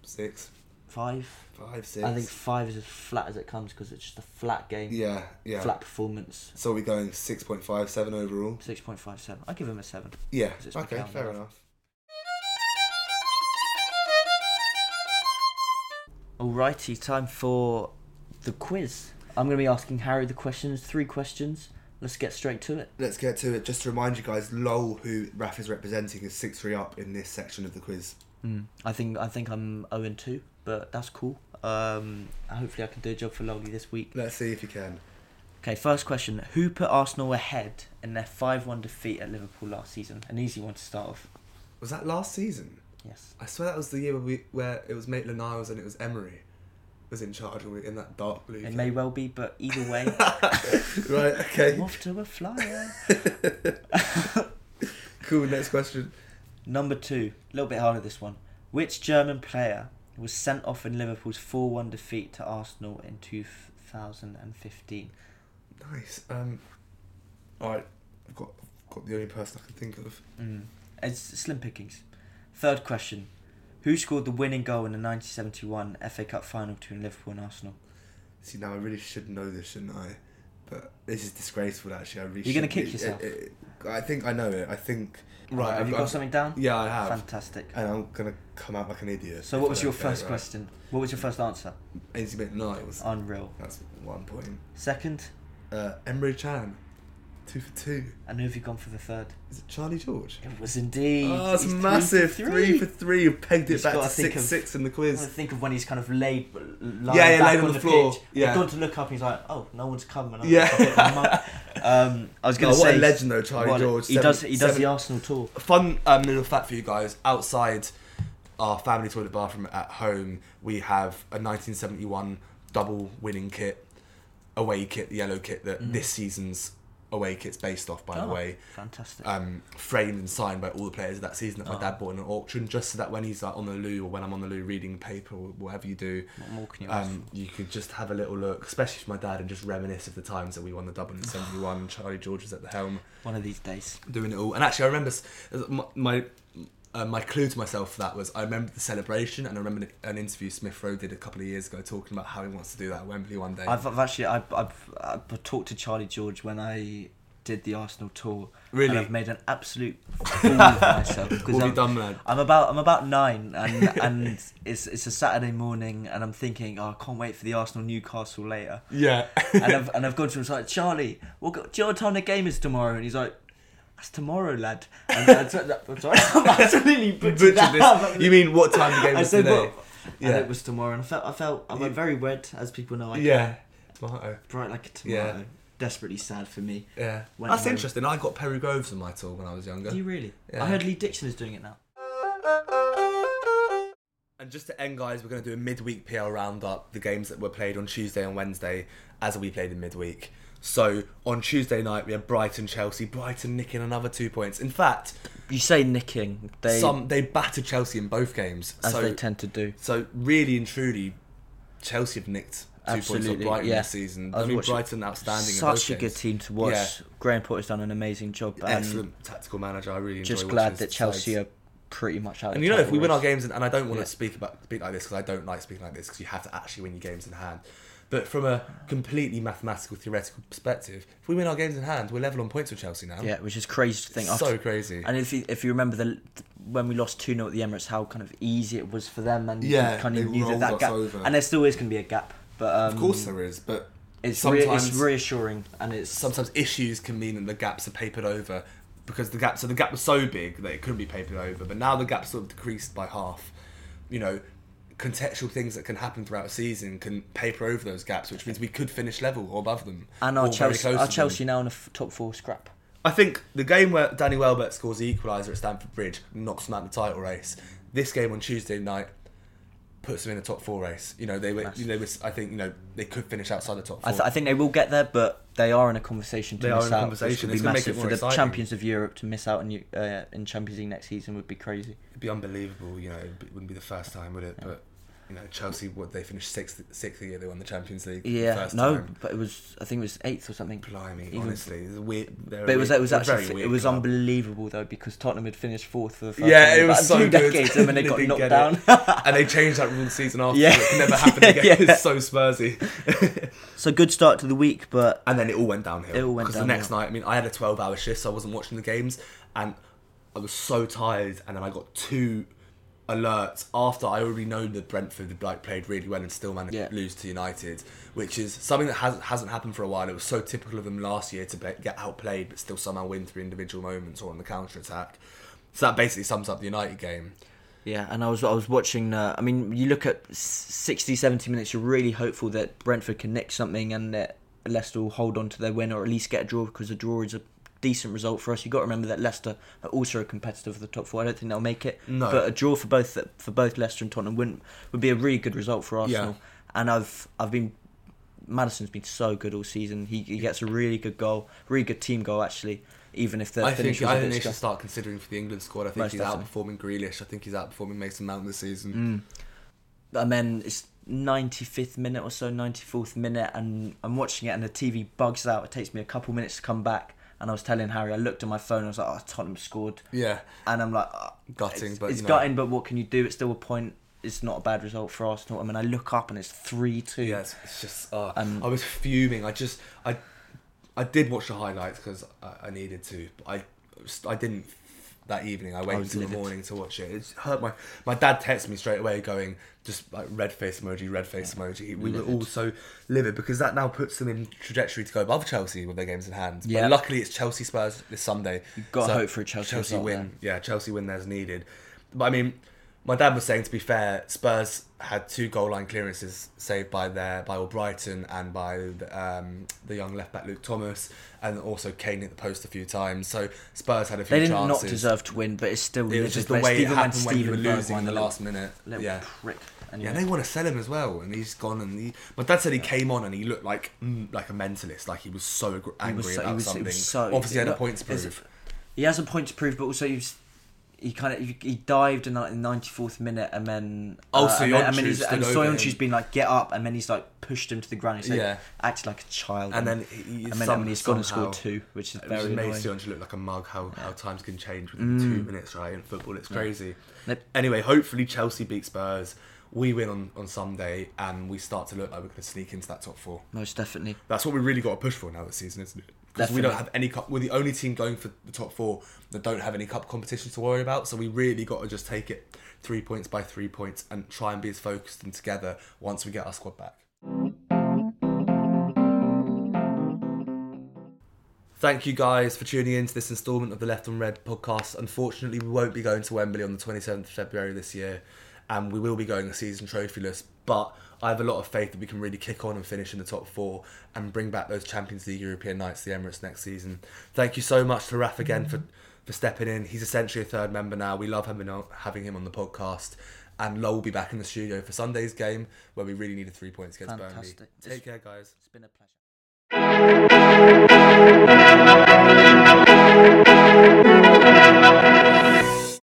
Six, five. five, six. I think five is as flat as it comes because it's just a flat game, Yeah, yeah. flat performance. So we're going six point five seven overall. Six point five seven. I give him a seven. Yeah. it's Okay. Fair now. enough. Alrighty, time for the quiz. I'm going to be asking Harry the questions. Three questions. Let's get straight to it. Let's get to it. Just to remind you guys, Lowell, who Raf is representing, is six three up in this section of the quiz. Mm. I think I think I'm 0 and 2, but that's cool. Um, hopefully I can do a job for Lowly this week. Let's see if you can. Okay, first question: Who put Arsenal ahead in their five-one defeat at Liverpool last season? An easy one to start off. Was that last season? Yes. I swear that was the year where, we, where it was Maitland Niles and it was Emery was in charge we in that dark blue. It may well be, but either way, right. Okay. I'm off to a flyer. Cool. Next question. Number two, a little bit harder this one. Which German player was sent off in Liverpool's 4-1 defeat to Arsenal in 2015? Nice. Um. All right. I've got I've got the only person I can think of. Mm. It's slim pickings. Third question. Who scored the winning goal in the 1971 FA Cup final between Liverpool and Arsenal? See, now I really should know this, shouldn't I? But this is disgraceful. Actually, I really. You're gonna shouldn't. kick It- yourself? it- it- I think I know it. I think. Right. Have I've you got something down? Yeah, I have. Fantastic. And I'm gonna come out like an idiot. So what was your first right. question? What was your first answer? Ainsley Maitland-Niles. Unreal. That's one point. Second, Uh, Emre Can, two for two. and who have you gone for the third? Is it Charlie George? It was indeed. Oh, it's massive. Three, Three for three. You've pegged it He's back to six of- six in the I quiz. think of when he's kind of laid, lying Yeah, yeah, laid on on the floor. pitch. Yeah. He's gone to look up. He's like, "Oh, no one's come." And I'm Yeah. "I'm um, I was going to what say, a legend though, Charlie what George. He Seven- does. He does seven- the Arsenal tour. Fun um, little fact for you guys. Outside our family toilet bathroom at home, we have a 1971 double winning kit, away kit, the yellow kit that Mhm. this season's away kit's based off, by the Oh, way. fantastic. Um, framed and signed by all the players of that season that my Oh. dad bought in an auction, just so that when he's like on the loo or when I'm on the loo reading paper or whatever you do, what more can you um, you could just have a little look, especially for my dad, and just reminisce of the times that we won the double in '71. and Charlie George was at the helm? One of these days. doing it all. And actually, I remember my my, uh, my clue to myself for that was I remember the celebration, and I remember an interview Smith Rowe did a couple of years ago talking about how he wants to do that at Wembley one day. I've, I've actually I've, I've, I've talked to Charlie George when I did the Arsenal tour. Really? And I've made an absolute fool of myself because What have I'm, you done? I'm about I'm about nine and and it's it's a Saturday morning and I'm thinking oh I can't wait for the Arsenal Newcastle later Yeah. and I've and I've gone to him it's like Charlie what do you know what time the game is tomorrow and he's like that's tomorrow lad and I said, I'm sorry I'm absolutely butchered Butchered that this. You mean what time the game I was said today? what and Yeah. it was tomorrow and I felt I felt I went very red as people know I Yeah. Tomato. bright like a tomato Yeah. desperately sad for me Yeah. That's interesting. I got Perry Groves on my tour when I was younger. do you really Yeah. I heard Lee Dixon is doing it now And just to end, guys, we're going to do a midweek PL roundup, the games that were played on Tuesday and Wednesday, as we played in midweek. So on Tuesday night, we had Brighton Chelsea. Brighton nicking another two points. In fact, you say nicking they some they battered Chelsea in both games. as so they tend to do so really and truly, Chelsea have nicked two points Absolutely, off Brighton yeah. this season. I I, mean, Brighton outstanding. such a good team to watch. Yeah. Graham Potter's done an amazing job. Excellent tactical manager. I really Just glad that Chelsea sides. are pretty much out. And you know, if we title win our games, and, and I don't want Yeah. to speak about speak like this because I don't like speaking like this because you have to actually win your games in hand. But from a completely mathematical, theoretical perspective, if we win our games in hand, we're level on points with Chelsea now. yeah, which is crazy to think. so after- crazy. And if you, if you remember the when we lost two 0 at the Emirates, how kind of easy it was for them, and Yeah, kind of knew that that gap, over. and there still is going to be a gap. But um, of course there is, but it's re- sometimes it's reassuring, and it's sometimes issues can mean that the gaps are papered over because the gap so the gap was so big that it couldn't be papered over but now the gap's sort of decreased by half you know contextual things that can happen throughout a season can paper over those gaps which means we could finish level or above them and our or very Chelsea, our. Chelsea now in a f- top four scrap. I think the game where Danny Welbeck scores the equaliser at Stamford Bridge knocks them out of the title race. This game on Tuesday night puts them in the top four race. You know they were, Massive. they were. I think you know they could finish outside the top four. I, th- I think they will get there, but they are in a conversation to They miss are in a conversation. Which It's would gonna be make it massive more for the exciting. champions of Europe to miss out in uh, in Champions League next season would be crazy. It'd be unbelievable. You know, it wouldn't be the first time, would it? But you know, Chelsea, what they finished sixth, sixth year they won the Champions League. the Yeah, first no, time. but it was I think it was eighth or something. Blimey, Even- honestly, it's a weird. But it was weird- it was actually it was club. unbelievable though because Tottenham had finished fourth for the first Yeah, time it was so two good. decades and then they got didn't knocked down. and they changed that rule the season after. Yeah. it never happen again. Yeah. It's so Spursy. so good start to the week, but and then it all went downhill. It all went because the next night, I mean, I had a twelve-hour shift, so I wasn't watching the games, and I was so tired. And then I got two alerts after I already know that Brentford like played really well and still managed Yeah. to lose to United, which is something that hasn't hasn't happened for a while. It was so typical of them last year to get outplayed but still somehow win through individual moments or on the counter attack. So that basically sums up the United game. yeah, and I was I was watching. Uh, I mean, you look at s- 60, 70 minutes. You're really hopeful that Brentford can nick something and that Leicester will hold on to their win or at least get a draw because a draw is a decent result for us. You've got to remember that Leicester are also a competitor for the top four. I don't think they'll make it, No. but a draw for both for both Leicester and Tottenham wouldn't would be a really good result for Arsenal. Yeah. And I've I've been Maddison's been so good all season. He, he gets a really good goal, really good team goal actually. Even if the I think I think they should start considering for the England squad. I think Most he's definitely. outperforming Grealish. I think he's outperforming Mason Mount this season. Mm. and then it's 95th minute or so 94th minute and i'm watching it and the tv bugs out it takes me a couple minutes to come back and i was telling harry i looked at my phone and i was like oh tottenham scored Yeah, and i'm like oh, Gutting, it's, but, it's know. gutting but what can you do it's still a point it's not a bad result for arsenal i mean i look up and it's 3-2 Yeah, it's, it's just. Uh, Um, I was fuming. I just. I. I did watch the highlights because I, I needed to. But I. I didn't that evening. I oh, waited was until the morning to watch it. It hurt my. My dad texted me straight away, going just like red face emoji, red face emoji. We were all so livid because that now puts them in trajectory to go above Chelsea with their games in hand. Yeah. But luckily, it's Chelsea Spurs this Sunday. You've got to hope for a Chelsea result win. then. Yeah, Chelsea win there's needed. But I mean, my dad was saying to be fair, Spurs had two goal line clearances saved by their by Brighton and by the, um, the young left back Luke Thomas, and also Kane at the post a few times. So Spurs had a few they did chances. not deserve to win but it's still It was just the way it Stephen- when happened when you were losing in the last minute. Yeah. prick Yeah, they want to sell him as well, and he's gone. And he, my dad said he came on and he looked like mm, like a mentalist, like he was so agr- He angry was so- about was- something. so- Obviously, he had a point to prove. he has a point to prove, but also he was, he kind of he, dived in like the ninety fourth minute, and then Oh, uh, and then, and then he's, stood and over Soyuncu's been like get up, and then he's like pushed him to the ground. He's like, Yeah. acted like a child, And then he, and then, some- he's gone and scored two, which is very made. Sionj look like a mug. How, how times can change within two minutes, right? In football, it's crazy. Yep. Anyway, hopefully Chelsea beat Spurs. We win on, on Sunday, and we start to look like we're going to sneak into that top four. Most definitely. That's what we really got to push for now this season, isn't it? Because we don't have any cup. We're the only team going for the top four that don't have any cup competitions to worry about. So we really got to just take it three points by three points and try and be as focused and together once we get our squad back. Thank you guys for tuning in to this instalment of the Left on Red podcast. Unfortunately, we won't be going to Wembley on the 27th of February this year, and we will be going a season trophyless. But I have a lot of faith that we can really kick on and finish in the top four and bring back those Champions League European nights, the Emirates next season. Thank you so much to Raf again for, for stepping in. He's essentially a third member now. We love having, having him on the podcast. And Lowell will be back in the studio for Sunday's game where we really need a three points against Fantastic. Burnley. Take care, guys. It's been a pleasure.